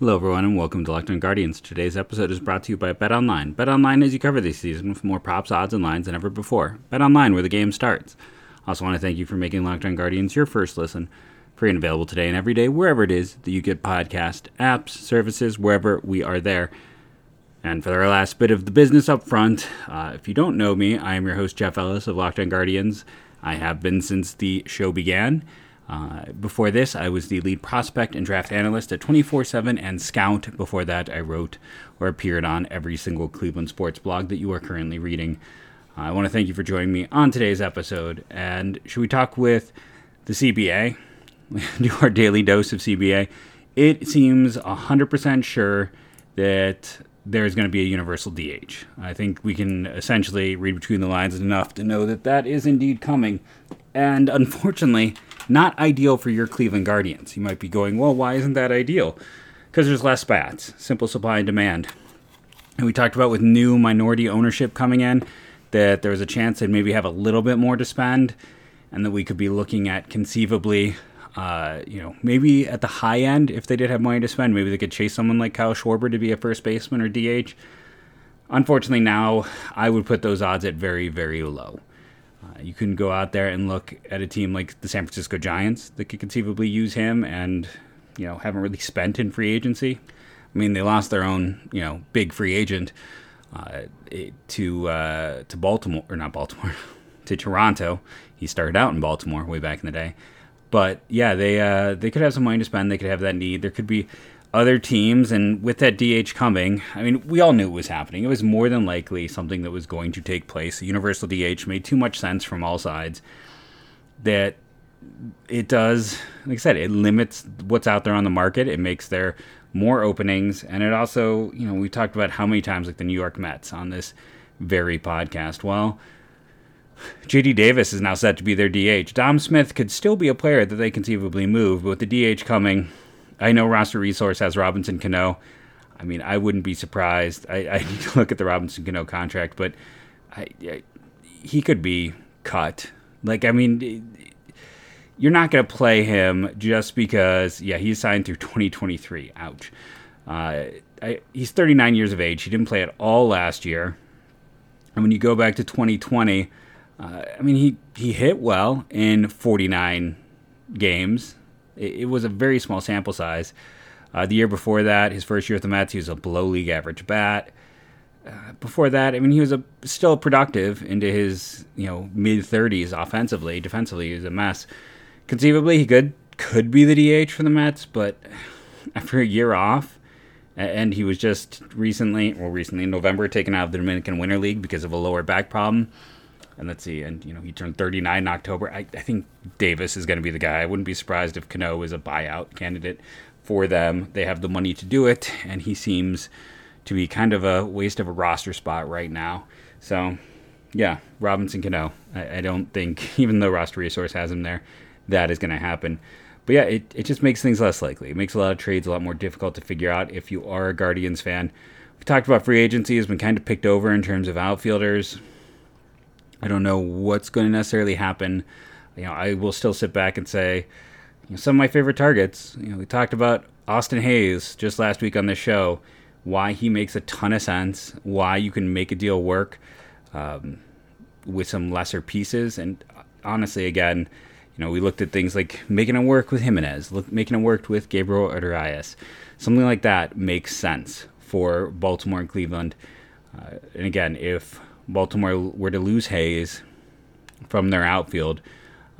Hello, everyone, and welcome to Locked On Guardians. Today's episode is brought to you by Bet Online. Bet Online as you cover this season with more props, odds, and lines than ever before. Bet Online, where the game starts. Also, want to thank you for making Locked On Guardians your first listen. Free and available today and every day, wherever it is that you get podcast apps, services, wherever we are there. And for our last bit of the business up front, uh, if you don't know me, I am your host, Jeff Ellis of Locked On Guardians. I have been since the show began. Uh, before this, I was the lead prospect and draft analyst at 24 7 and Scout. Before that, I wrote or appeared on every single Cleveland sports blog that you are currently reading. Uh, I want to thank you for joining me on today's episode. And should we talk with the CBA? Do our daily dose of CBA. It seems 100% sure that there's going to be a universal DH. I think we can essentially read between the lines enough to know that that is indeed coming. And unfortunately, not ideal for your Cleveland Guardians. You might be going, well, why isn't that ideal? Because there's less bats, simple supply and demand. And we talked about with new minority ownership coming in that there was a chance they'd maybe have a little bit more to spend and that we could be looking at conceivably, uh, you know, maybe at the high end, if they did have money to spend, maybe they could chase someone like Kyle Schwarber to be a first baseman or DH. Unfortunately, now I would put those odds at very, very low. You can go out there and look at a team like the San Francisco Giants that could conceivably use him and, you know, haven't really spent in free agency. I mean, they lost their own, you know, big free agent uh, to uh, to Baltimore or not Baltimore to Toronto. He started out in Baltimore way back in the day, but yeah, they uh, they could have some money to spend. They could have that need. There could be other teams, and with that DH coming, I mean, we all knew it was happening. It was more than likely something that was going to take place. The universal DH made too much sense from all sides that it does, like I said, it limits what's out there on the market. It makes there more openings, and it also, you know, we talked about how many times like the New York Mets on this very podcast. Well, JD Davis is now set to be their DH. Dom Smith could still be a player that they conceivably move, but with the DH coming, I know roster resource has Robinson Cano. I mean, I wouldn't be surprised. I, I need to look at the Robinson Cano contract, but I, I, he could be cut. Like, I mean, you're not going to play him just because, yeah, he's signed through 2023. Ouch. Uh, I, he's 39 years of age. He didn't play at all last year. And when you go back to 2020, uh, I mean, he, he hit well in 49 games. It, it was a very small sample size. Uh, the year before that, his first year at the Mets, he was a below league average bat. Uh, before that, I mean, he was a, still productive into his you know mid 30s offensively. Defensively, he was a mess. Conceivably, he could could be the DH for the Mets, but after a year off, and he was just recently, well, recently in November, taken out of the Dominican Winter League because of a lower back problem. And let's see, and you know he turned 39 in October. I, I think Davis is going to be the guy. I wouldn't be surprised if Cano is a buyout candidate for them. They have the money to do it, and he seems to be kind of a waste of a roster spot right now. So, yeah, Robinson Cano. I, I don't think, even though roster resource has him there, that is going to happen. But yeah, it, it just makes things less likely. It makes a lot of trades a lot more difficult to figure out if you are a Guardians fan. We talked about free agency has been kind of picked over in terms of outfielders. I don't know what's going to necessarily happen. You know, I will still sit back and say you know, some of my favorite targets. You know, we talked about Austin Hays just last week on the show. Why he makes a ton of sense. Why you can make a deal work um, with some lesser pieces. And honestly, again, you know, we looked at things like making it work with Jimenez, look, making it work with Gabriel Arias. Something like that makes sense for Baltimore and Cleveland. Uh, and again, if Baltimore were to lose Hays from their outfield,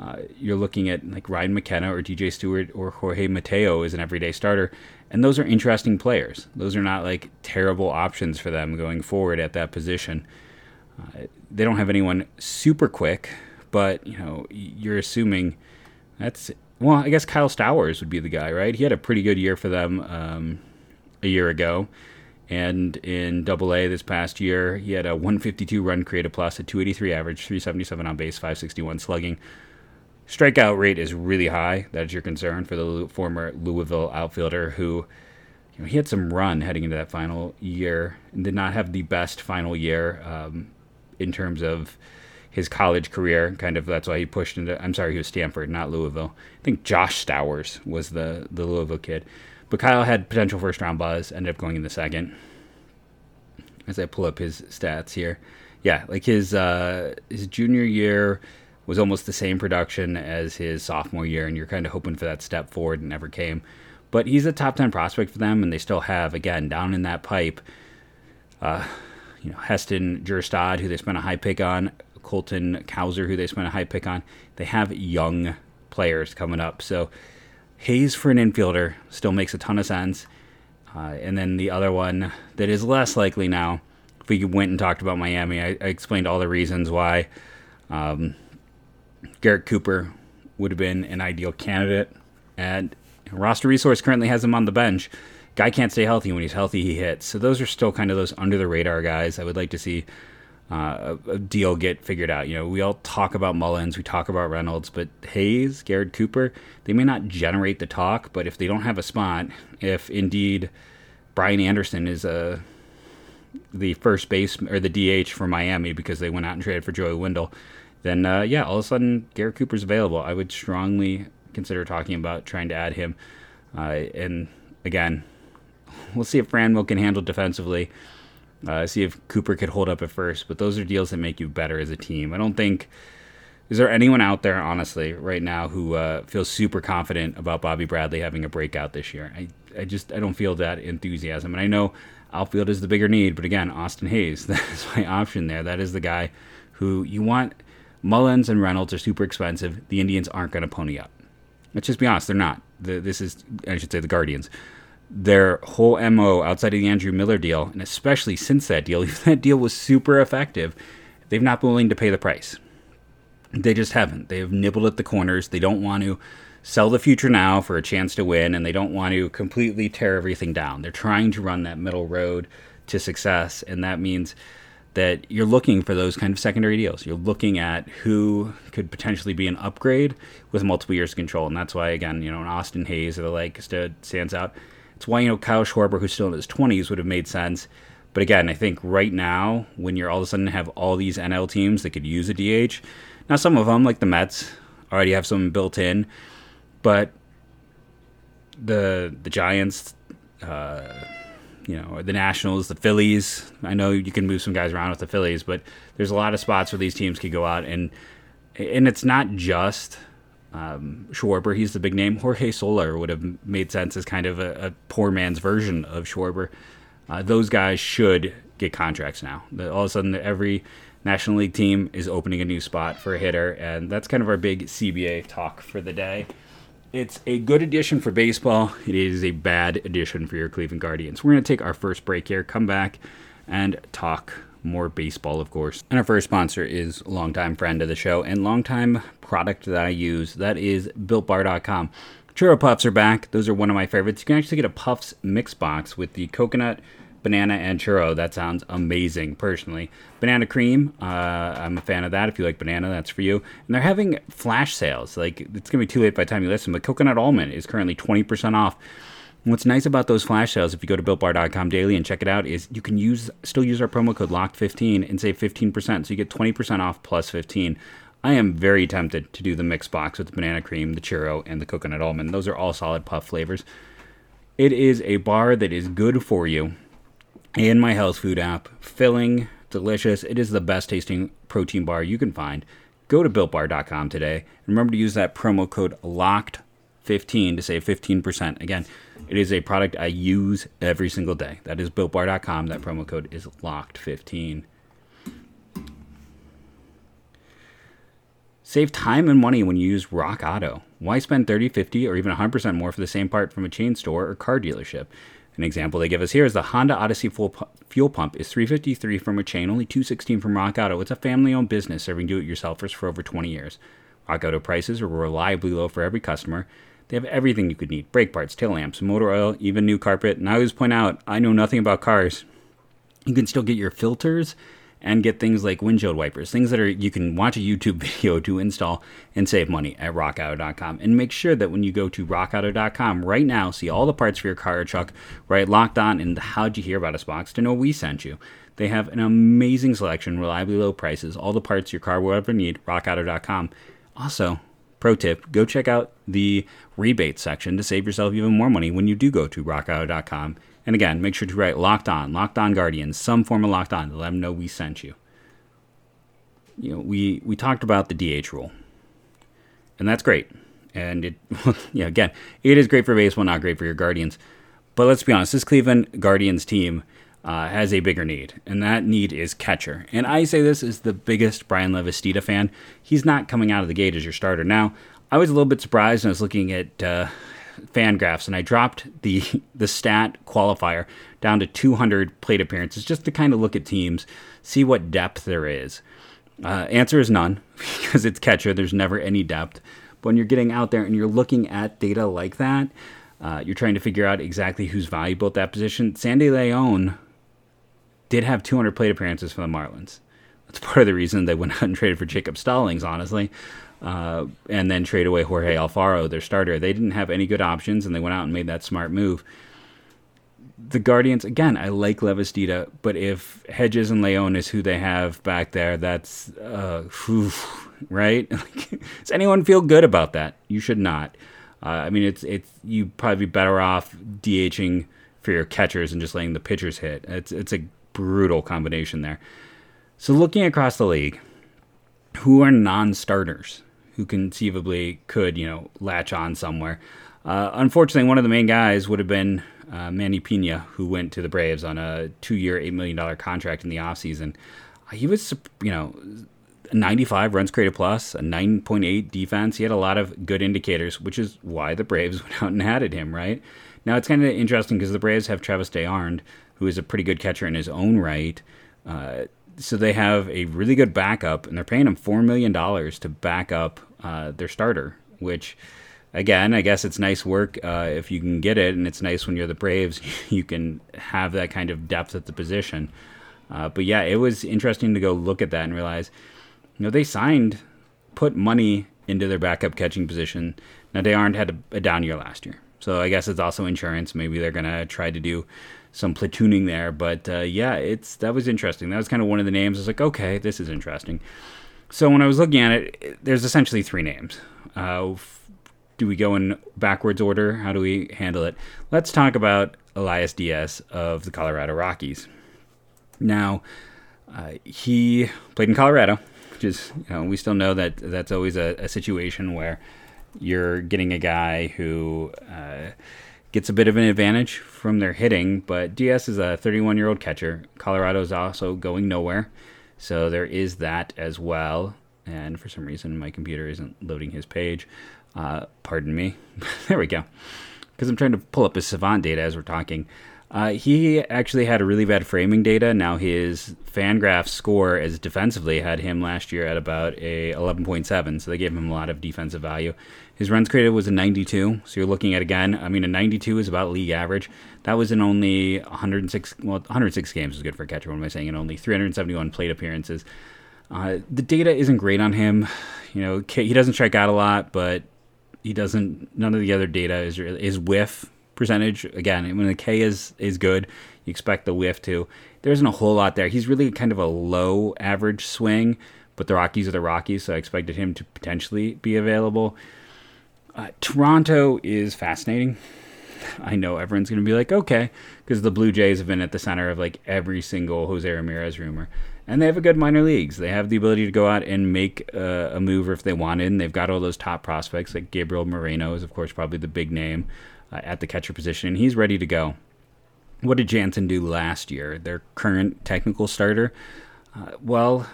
uh, you're looking at like Ryan McKenna or DJ Stewart or Jorge Mateo as an everyday starter. And those are interesting players. Those are not like terrible options for them going forward at that position. Uh, they don't have anyone super quick, but you know you're assuming that's well. I guess Kyle Stowers would be the guy, right? He had a pretty good year for them um, a year ago. And in Double A this past year, he had a 152 run created plus, a 283 average, 377 on base, 561 slugging. Strikeout rate is really high. That is your concern for the former Louisville outfielder who, you know, he had some run heading into that final year and did not have the best final year um, in terms of his college career. Kind of that's why he pushed into. I'm sorry, he was Stanford, not Louisville. I think Josh Stowers was the the Louisville kid. But Kyle had potential first round buzz, ended up going in the second. As I pull up his stats here, yeah, like his uh, his junior year was almost the same production as his sophomore year, and you're kind of hoping for that step forward, and never came. But he's a top ten prospect for them, and they still have again down in that pipe. Uh, you know, Heston Kjerstad, who they spent a high pick on, Colton Cowser, who they spent a high pick on. They have young players coming up, so Hays for an infielder still makes a ton of sense. Uh, and then the other one that is less likely now, if we went and talked about Miami, I, I explained all the reasons why um, Garrett Cooper would have been an ideal candidate. And roster resource currently has him on the bench. Guy can't stay healthy. When he's healthy, he hits. So those are still kind of those under the radar guys. I would like to see uh, a, deal get figured out. You know, we all talk about Mullins, we talk about Reynolds, but Hays, Garrett Cooper, they may not generate the talk, but if they don't have a spot, if indeed Brian Anderson is a uh, the first base or the DH for Miami because they went out and traded for Joey Wendle, then uh, yeah, all of a sudden Garrett Cooper's available. I would strongly consider talking about trying to add him. Uh, and again, we'll see if Franmil can handle defensively. Uh, see if Cooper could hold up at first, but those are deals that make you better as a team. I don't think is there anyone out there, honestly, right now who uh, feels super confident about Bobby Bradley having a breakout this year. I, I just I don't feel that enthusiasm, and I know outfield is the bigger need, but again, Austin Hays that is my option there. That is the guy who you want. Mullins and Reynolds are super expensive. The Indians aren't going to pony up. Let's just be honest, they're not. The, this is I should say the Guardians their whole MO outside of the Andrew Miller deal, and especially since that deal, even that deal was super effective, they've not been willing to pay the price. They just haven't. They have nibbled at the corners. They don't want to sell the future now for a chance to win, and they don't want to completely tear everything down. They're trying to run that middle road to success, and that means that you're looking for those kind of secondary deals. You're looking at who could potentially be an upgrade with multiple years of control, and that's why, again, you know, an Austin Hays or the like stands out. It's why, you know, Kyle Schwarber, who's still in his 20s, would have made sense. But again, I think right now, when you're all of a sudden have all these NL teams that could use a DH, now some of them, like the Mets, already have some built in, but the the Giants, uh, you know, the Nationals, the Phillies. I know you can move some guys around with the Phillies, but there's a lot of spots where these teams could go out and and it's not just um, Schwarber, he's the big name. Jorge Soler would have made sense as kind of a, a poor man's version of Schwarber. Uh, those guys should get contracts now. All of a sudden, every National League team is opening a new spot for a hitter, and that's kind of our big CBA talk for the day. It's a good addition for baseball. It is a bad addition for your Cleveland Guardians. We're going to take our first break here, come back, and talk more baseball, of course. And our first sponsor is a longtime friend of the show and longtime product that I use. That is BuiltBar.com. Churro Puffs are back. Those are one of my favorites. You can actually get a Puffs mix box with the coconut, banana, and churro. That sounds amazing, personally. Banana cream, uh, I'm a fan of that. If you like banana, that's for you. And they're having flash sales. Like, it's going to be too late by the time you listen, but coconut almond is currently 20% off What's nice about those flash sales, if you go to builtbar.com daily and check it out, is you can use still use our promo code LOCKED15 and save 15%. So you get 20% off plus 15. I am very tempted to do the mix box with the banana cream, the churro, and the coconut almond. Those are all solid puff flavors. It is a bar that is good for you in my health food app. Filling, delicious. It is the best tasting protein bar you can find. Go to builtbar.com today. And remember to use that promo code LOCKED15 to save 15%. Again, it is a product I use every single day. That is builtbar.com. That promo code is locked15. Save time and money when you use Rock Auto. Why spend 30, 50, or even 100% more for the same part from a chain store or car dealership? An example they give us here is the Honda Odyssey full pu- fuel pump is 353 from a chain, only 216 from Rock Auto. It's a family-owned business serving do-it-yourselfers for over 20 years. Rock Auto prices are reliably low for every customer they have everything you could need brake parts, tail lamps, motor oil, even new carpet. And I always point out, I know nothing about cars. You can still get your filters and get things like windshield wipers, things that are you can watch a YouTube video to install and save money at rockauto.com. And make sure that when you go to rockauto.com right now, see all the parts for your car or truck right locked on in the how'd you hear about us box to know we sent you. They have an amazing selection, reliably low prices, all the parts your car will ever need, rockauto.com. Also, Pro tip go check out the rebate section to save yourself even more money when you do go to rockauto.com. And again, make sure to write locked on, locked on guardians, some form of locked on to let them know we sent you. You know, we, we talked about the DH rule, and that's great. And it, yeah, again, it is great for baseball, not great for your guardians. But let's be honest, this Cleveland Guardians team uh, has a bigger need, and that need is catcher. And I say this as the biggest Bryan Lavastida fan. He's not coming out of the gate as your starter. Now, I was a little bit surprised when I was looking at uh, Fangraphs, and I dropped the the stat qualifier down to 200 plate appearances just to kind of look at teams, see what depth there is. Uh, answer is none because it's catcher. There's never any depth. But when you're getting out there and you're looking at data like that, uh, you're trying to figure out exactly who's valuable at that position. Sandy Leon did have 200 plate appearances for the Marlins. That's part of the reason they went out and traded for Jacob Stallings, honestly, uh, and then trade away Jorge Alfaro, their starter. They didn't have any good options, and they went out and made that smart move. The Guardians, again, I like Lavastida, but if Hedges and Leon is who they have back there, that's, uh, whew, right? Does anyone feel good about that? You should not. Uh, I mean, it's it's you probably be better off DHing for your catchers and just letting the pitchers hit. It's it's a brutal combination there. So looking across the league, who are non-starters who conceivably could you know latch on somewhere? Uh, unfortunately, one of the main guys would have been uh, Manny Piña, who went to the Braves on a two-year, eight million dollar contract in the offseason. He was you know 95 runs created plus, a 9.8 defense. He had a lot of good indicators, which is why the Braves went out and added him, right? Now, it's kind of interesting because the Braves have Travis d'Arnaud, who is a pretty good catcher in his own right. Uh, so they have a really good backup, and they're paying him $4 million to back up uh, their starter, which, again, I guess it's nice work uh, if you can get it, and it's nice when you're the Braves, you can have that kind of depth at the position. Uh, but yeah, it was interesting to go look at that and realize – you know, they signed, put money into their backup catching position. Now, they aren't had a, down year last year. So I guess it's also insurance. Maybe they're to try to do some platooning there. But uh, yeah, it's that was interesting. That was kind of one of the names. I was like, okay, this is interesting. So when I was looking at it, there's essentially three names. Uh, do we go in backwards order? How do we handle it? Let's talk about Elias Diaz of the Colorado Rockies. Now, uh, he played in Colorado which is you know we still know that that's always a, a situation where you're getting a guy who uh, gets a bit of an advantage from their hitting. But Diaz is a 31 year old catcher. Colorado is also going nowhere, so there is that as well. And for some reason, my computer isn't loading his page. Uh, pardon me. there we go. Because I'm trying to pull up his Savant data as we're talking. Uh, he actually had a really bad framing data. Now his Fangraph score as defensively had him last year at about a 11.7, so they gave him a lot of defensive value. His runs created was a 92, so you're looking at again. I mean, a 92 is about league average. That was in only 106. Well, 106 games is good for a catcher. What am I saying? In only 371 plate appearances. Uh, the data isn't great on him. You know, he doesn't strike out a lot, but he doesn't. None of the other data is is whiff percentage. Again, when the K is is good, you expect the whiff to. There isn't a whole lot there. He's really kind of a low average swing, but the Rockies are the Rockies, so I expected him to potentially be available. Uh, Toronto is fascinating. I know everyone's going to be like, okay, because the Blue Jays have been at the center of like every single Jose Ramirez rumor. And they have a good minor leagues. They have the ability to go out and make uh, a move if they wanted. And they've got all those top prospects, like Gabriel Moreno is, of course, probably the big name at the catcher position, and he's ready to go. What did Jansen do last year? Their current technical starter? Uh, well,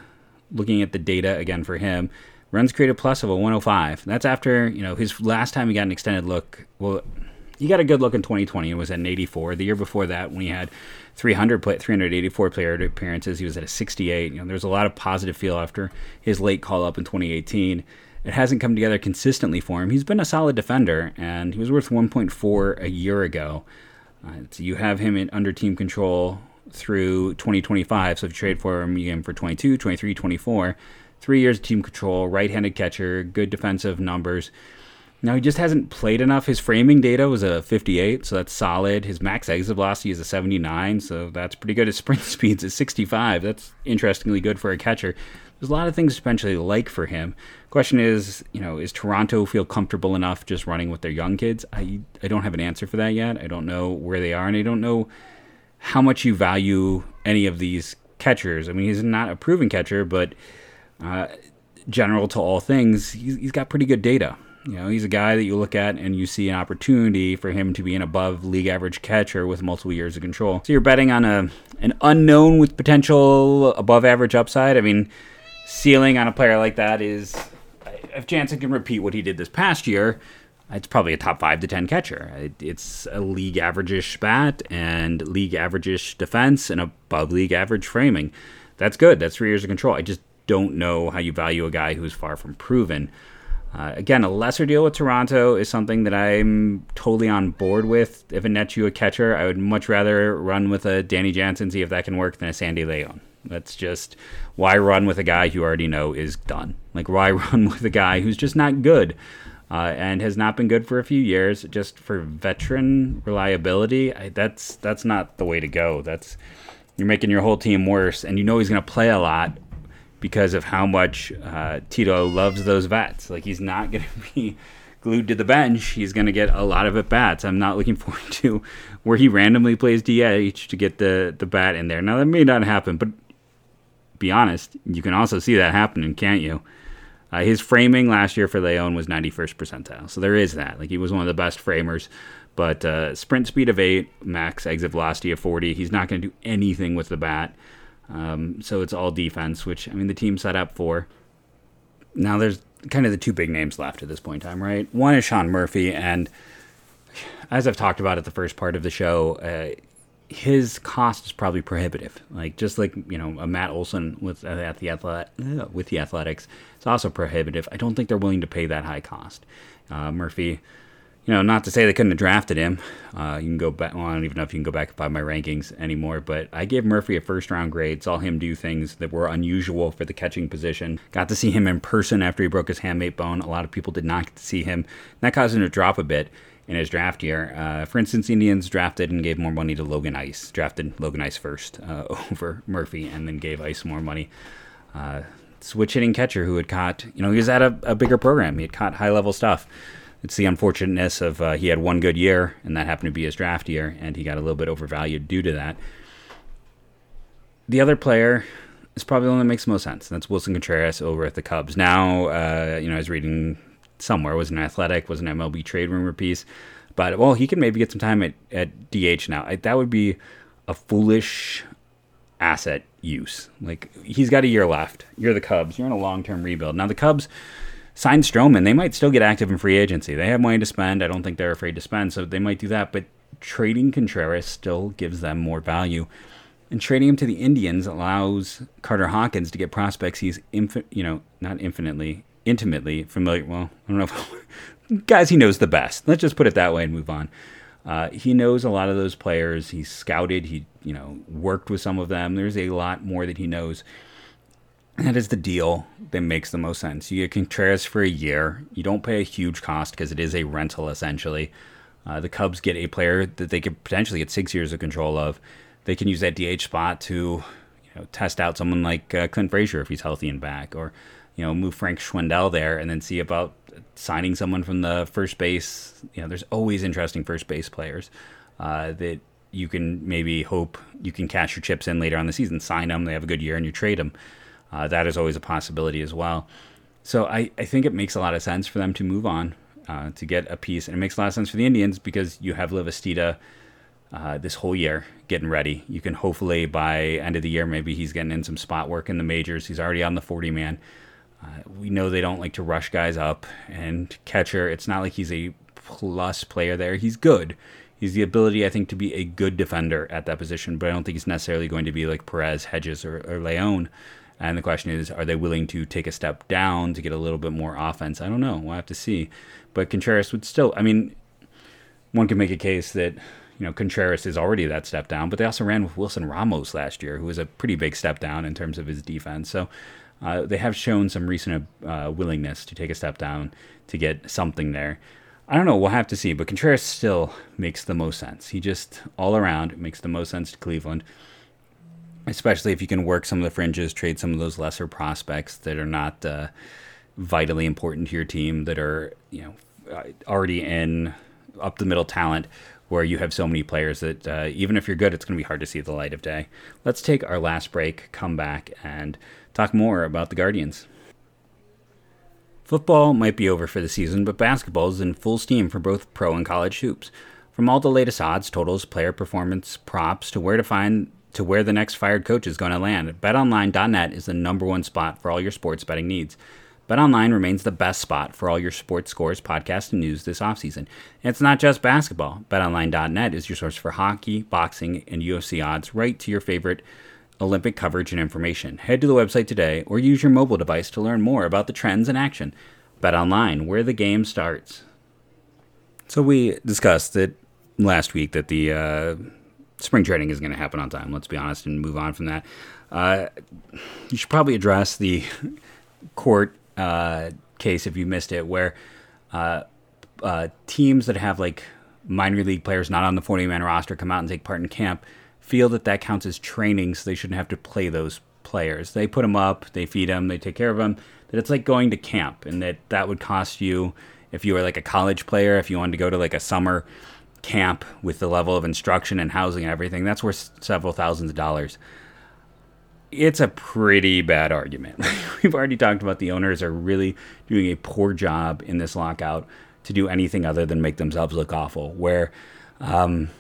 looking at the data again for him, runs created plus of a 105. That's after, you know, his last time he got an extended look. Well, he got a good look in 2020 and was at an 84. The year before that, when he had 300 play, 384 player appearances, he was at a 68. You know, there was a lot of positive feel after his late call up in 2018 it hasn't come together consistently for him. He's been a solid defender, and he was worth 1.4 a year ago. Uh, so you have him in under team control through 2025. So if you trade for him, you get him for 22, 23, 24. Three years of team control, right handed catcher, good defensive numbers. Now he just hasn't played enough. His framing data was a 58, so that's solid. His max exit velocity is a 79, so that's pretty good. His sprint speed's at 65. That's interestingly good for a catcher. There's a lot of things to potentially like for him. Question is, you know, is Toronto feel comfortable enough just running with their young kids? I I don't have an answer for that yet. I don't know where they are, and I don't know how much you value any of these catchers. I mean, he's not a proven catcher, but uh, general to all things, he's, he's got pretty good data. You know, he's a guy that you look at and you see an opportunity for him to be an above league average catcher with multiple years of control. So you're betting on a an unknown with potential above average upside. I mean, ceiling on a player like that is if Jansen can repeat what he did this past year, it's probably a top five to ten catcher. It's a league average bat and league average defense and above league average framing. That's good. That's three years of control. I just don't know how you value a guy who's far from proven. Uh, again, a lesser deal with Toronto is something that I'm totally on board with. If it nets you a catcher, I would much rather run with a Danny Jansen, see if that can work, than a Sandy Leon. That's just why run with a guy you already know is done. Like, why run with a guy who's just not good uh, and has not been good for a few years? Just for veteran reliability, I, that's that's not the way to go. That's you're making your whole team worse, and you know he's going to play a lot because of how much uh, Tito loves those vets. Like he's not going to be glued to the bench. He's going to get a lot of at bats. I'm not looking forward to where he randomly plays DH to get the the bat in there. Now that may not happen, but be honest, you can also see that happening, can't you? Uh, his framing last year for Leon was 91st percentile, so there is that. Like he was one of the best framers, but uh, sprint speed of eight, max exit velocity of 40. He's not going to do anything with the bat. Um, so it's all defense, which I mean the team set up for. Now there's kind of the two big names left at this point in time, right? One is Sean Murphy, and as I've talked about at the first part of the show, uh, his cost is probably prohibitive. Like just like you know a Matt Olson with uh, at the athletic, uh, with the Athletics, it's also prohibitive. I don't think they're willing to pay that high cost. Uh, Murphy you know, not to say they couldn't have drafted him. Uh, you can go back. Well, I don't even know if you can go back by my rankings anymore. But I gave Murphy a first round grade. Saw him do things that were unusual for the catching position. Got to see him in person after he broke his hamate bone. A lot of people did not get to see him. That caused him to drop a bit in his draft year. Uh, for instance, Indians drafted and gave more money to Logan Ice. Drafted Logan Ice first uh, over Murphy, and then gave Ice more money. Uh, switch hitting catcher who had caught, you know, he was at a, a bigger program. He had caught high level stuff it's the unfortunateness of uh, he had one good year, and that happened to be his draft year, and he got a little bit overvalued due to that. The other player is probably the one that makes the most sense. That's Willson Contreras over at the Cubs. Now, uh, you know, I was reading somewhere it was an athletic, was an MLB trade rumor piece, but well, he can maybe get some time at, at DH now. I, that would be a foolish asset use. Like he's got a year left. You're the Cubs. You're in a long term rebuild. Now the Cubs sign Stroman. They might still get active in free agency. They have money to spend. I don't think they're afraid to spend, so they might do that. But trading Contreras still gives them more value. And trading him to the Indians allows Carter Hawkins to get prospects he's, you know, not infinitely, intimately familiar. Well, I don't know if guys he knows the best. Let's just put it that way and move on. Uh, he knows a lot of those players. He's scouted. He, you know, worked with some of them. There's a lot more that he knows. That is the deal that makes the most sense. You get Contreras for a year. You don't pay a huge cost because it is a rental essentially. Uh, the Cubs get a player that they could potentially get six years of control of. They can use that DH spot to, you know, test out someone like uh, Clint Frazier if he's healthy and back, or you know, move Frank Schwindel there and then see about signing someone from the first base. You know, there's always interesting first base players uh, that you can maybe hope you can cash your chips in later on the season. Sign them, they have a good year, and you trade them. Uh, that is always a possibility as well. So I, I think it makes a lot of sense for them to move on uh, to get a piece, and it makes a lot of sense for the Indians because you have Lavastida uh, this whole year getting ready. You can hopefully by end of the year maybe he's getting in some spot work in the majors. He's already on the 40 man. Uh, we know they don't like to rush guys up, and catcher. It's not like he's a plus player there. He's good. He's the ability, I think, to be a good defender at that position, but I don't think he's necessarily going to be like Perez, Hedges, or, or Leon and the question is, are they willing to take a step down to get a little bit more offense? I don't know. We'll have to see. But Contreras would still, I mean, one could make a case that, you know, Contreras is already that step down, but they also ran with Wilson Ramos last year, who was a pretty big step down in terms of his defense. So uh, they have shown some recent uh, willingness to take a step down to get something there. I don't know. We'll have to see. But Contreras still makes the most sense. He just all around makes the most sense to Cleveland, especially if you can work some of the fringes, trade some of those lesser prospects that are not uh, vitally important to your team, that are you know uh, already in up the middle talent where you have so many players that uh, even if you're good, it's going to be hard to see the light of day. Let's take our last break, come back, and talk more about the Guardians. Football might be over for the season, but basketball is in full steam for both pro and college hoops. From all the latest odds, totals, player performance, props, to where to find to where the next fired coach is going to land, betonline.net is the number one spot for all your sports betting needs. BetOnline remains the best spot for all your sports scores, podcasts, and news this offseason. And it's not just basketball. BetOnline.net is your source for hockey, boxing, and UFC odds right to your favorite Olympic coverage and information. Head to the website today or use your mobile device to learn more about the trends in action. BetOnline, where the game starts. So we discussed it last week that the uh, spring training is going to happen on time. Let's be honest and move on from that. Uh, you should probably address the court uh, case if you missed it, where uh, uh, teams that have like minor league players not on the 40 man roster come out and take part in camp feel that that counts as training, so they shouldn't have to play those players. They put them up, they feed them, they take care of them. That it's like going to camp, and that that would cost you if you were like a college player, if you wanted to go to like a summer camp with the level of instruction and housing and everything, that's worth several thousands of dollars it's a pretty bad argument. We've already talked about the owners are really doing a poor job in this lockout to do anything other than make themselves look awful. Where um,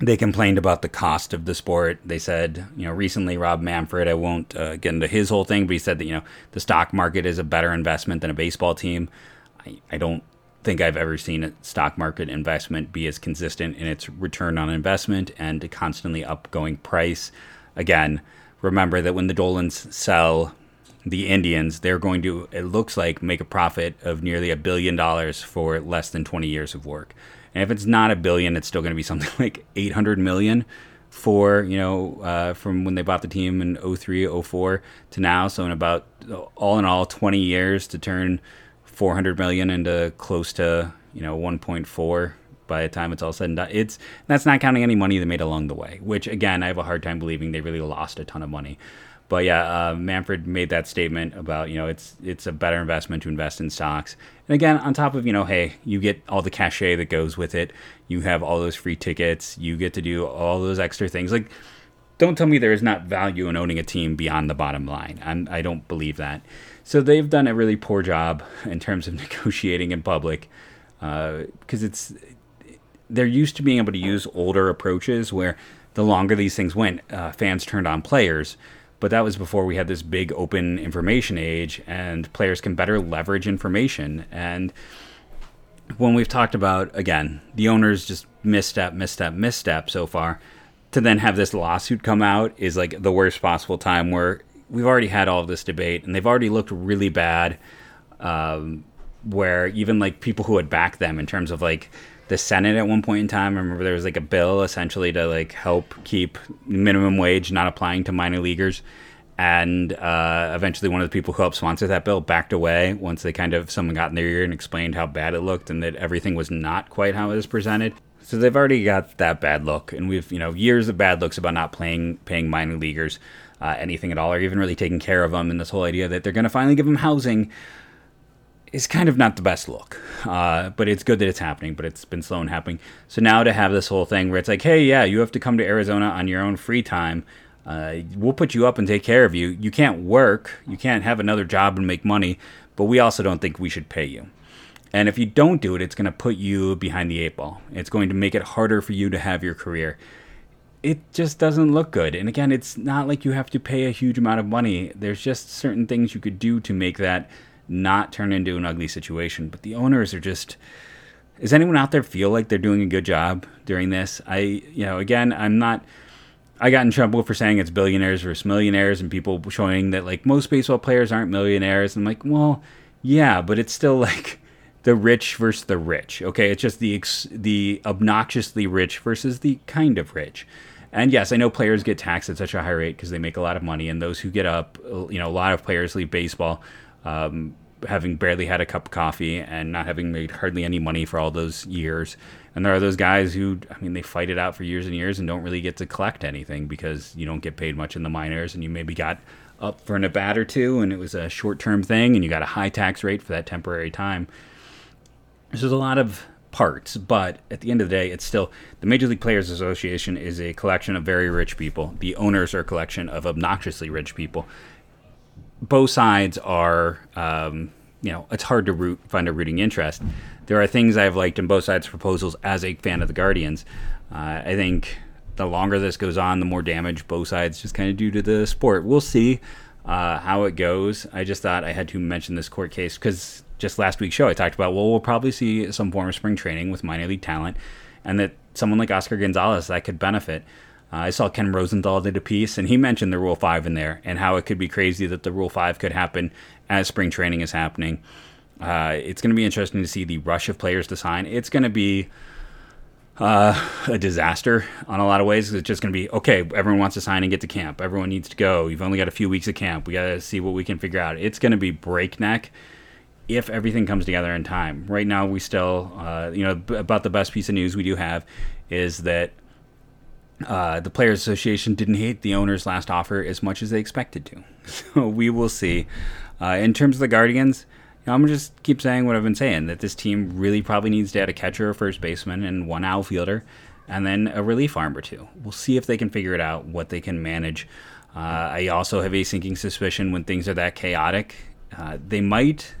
they complained about the cost of the sport. They said, you know, recently Rob Manfred, I won't uh, get into his whole thing, but he said that, you know, the stock market is a better investment than a baseball team. I, I don't think I've ever seen a stock market investment be as consistent in its return on investment and a constantly upgoing price. Again, remember that when the Dolans sell the Indians, they're going to, it looks like, make a profit of nearly a billion dollars for less than 20 years of work. And if it's not a billion, it's still going to be something like 800 million for, you know, uh, from when they bought the team in 03, 04 to now. So in about, all in all, 20 years to turn 400 million into close to, you know, 1.4 by the time it's all said and done. It's that's not counting any money they made along the way, which again I have a hard time believing they really lost a ton of money. But yeah, uh, Manfred made that statement about you know it's it's a better investment to invest in stocks. And again, on top of you know, hey, you get all the cachet that goes with it. You have all those free tickets. You get to do all those extra things. Like, don't tell me there is not value in owning a team beyond the bottom line. I'm, I don't believe that. So they've done a really poor job in terms of negotiating in public because uh, it's they're used to being able to use older approaches where the longer these things went, uh, fans turned on players. But that was before we had this big open information age, and players can better leverage information. And when we've talked about, again, the owners just misstep, misstep, misstep so far, to then have this lawsuit come out is like the worst possible time where we've already had all of this debate and they've already looked really bad. Um, where even like people who had backed them in terms of like the Senate at one point in time. I remember there was like a bill essentially to like help keep minimum wage not applying to minor leaguers. And uh, eventually, one of the people who helped sponsor that bill backed away once they kind of someone got in their ear and explained how bad it looked and that everything was not quite how it was presented. So they've already got that bad look, and we've you know years of bad looks about not playing paying minor leaguers uh, anything at all, or even really taking care of them. And this whole idea that they're going to finally give them housing is kind of not the best look. Uh, but it's good that it's happening, but it's been slow in happening. So now to have this whole thing where it's like, hey, yeah, you have to come to Arizona on your own free time. Uh, we'll put you up and take care of you. You can't work, you can't have another job and make money, but we also don't think we should pay you. And if you don't do it, it's going to put you behind the eight ball. It's going to make it harder for you to have your career. It just doesn't look good. And again, it's not like you have to pay a huge amount of money. There's just certain things you could do to make that not turn into an ugly situation. But the owners are just. Does anyone out there feel like they're doing a good job during this? I, you know, again, I'm not. I got in trouble for saying it's billionaires versus millionaires and people showing that like most baseball players aren't millionaires. I'm like, well, yeah, but it's still like the rich versus the rich. Okay, it's just the ex- the obnoxiously rich versus the kind of rich. And yes, I know players get taxed at such a high rate because they make a lot of money, and those who get up, you know, a lot of players leave baseball um, having barely had a cup of coffee and not having made hardly any money for all those years. And there are those guys who, I mean, they fight it out for years and years and don't really get to collect anything because you don't get paid much in the minors and you maybe got up for an at bat or two and it was a short term thing and you got a high tax rate for that temporary time. So there's a lot of parts, but at the end of the day, it's still the Major League Players Association is a collection of very rich people. The owners are a collection of obnoxiously rich people both sides are, um, you know, it's hard to root, find a rooting interest. There are things I've liked in both sides' proposals as a fan of the Guardians. Uh, I think the longer this goes on, the more damage both sides just kind of do to the sport. We'll see uh, how it goes. I just thought I had to mention this court case because just last week's show I talked about, well, we'll probably see some form of spring training with minor league talent, and that someone like Oscar Gonzalez that could benefit. Uh, I saw Ken Rosenthal did a piece, and he mentioned the Rule 5 in there and how it could be crazy that the Rule 5 could happen as spring training is happening. Uh, it's going to be interesting to see the rush of players to sign. It's going to be uh, a disaster on a lot of ways. It's just going to be okay. Everyone wants to sign and get to camp. Everyone needs to go. You've only got a few weeks of camp. We got to see what we can figure out. It's going to be breakneck if everything comes together in time. Right now, we still, uh, you know, about the best piece of news we do have is that uh, the Players Association didn't hate the owner's last offer as much as they expected to. So we will see. Uh, in terms of the Guardians, you know, I'm gonna just keep saying what I've been saying that this team really probably needs to add a catcher, a first baseman, and one outfielder, and then a relief arm or two. We'll see if they can figure it out, what they can manage. Uh, I also have a sinking suspicion when things are that chaotic, uh, they might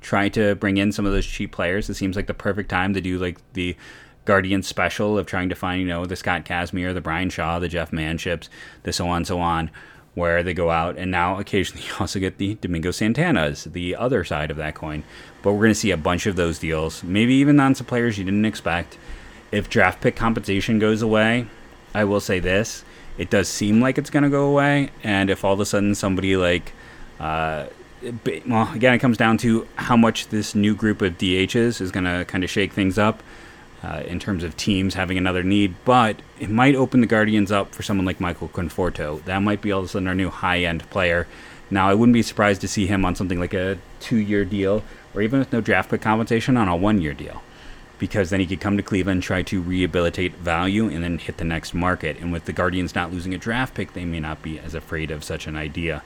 try to bring in some of those cheap players. It seems like the perfect time to do like the Guardian special of trying to find, you know, the Scott Kazmir, the Bryan Shaw, the Jeff Manships, the so on, so on, where they go out. And now occasionally you also get the Domingo Santanas, the other side of that coin. But we're going to see a bunch of those deals, maybe even on some players you didn't expect. If draft pick compensation goes away, I will say this it does seem like it's going to go away. And if all of a sudden somebody like, uh, well, again, it comes down to how much this new group of DHs is going to kind of shake things up uh, in terms of teams having another need, but it might open the Guardians up for someone like Michael Conforto. That might be all of a sudden our new high end player. Now, I wouldn't be surprised to see him on something like a two year deal or even with no draft pick compensation on a one year deal. Because then he could come to Cleveland, try to rehabilitate value, and then hit the next market. And with the Guardians not losing a draft pick, they may not be as afraid of such an idea.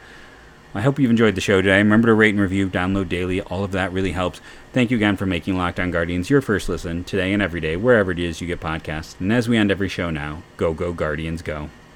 I hope you've enjoyed the show today. Remember to rate and review, download daily. All of that really helps. Thank you again for making Locked On Guardians your first listen today and every day, wherever it is you get podcasts. And as we end every show now, go, go, Guardians, go.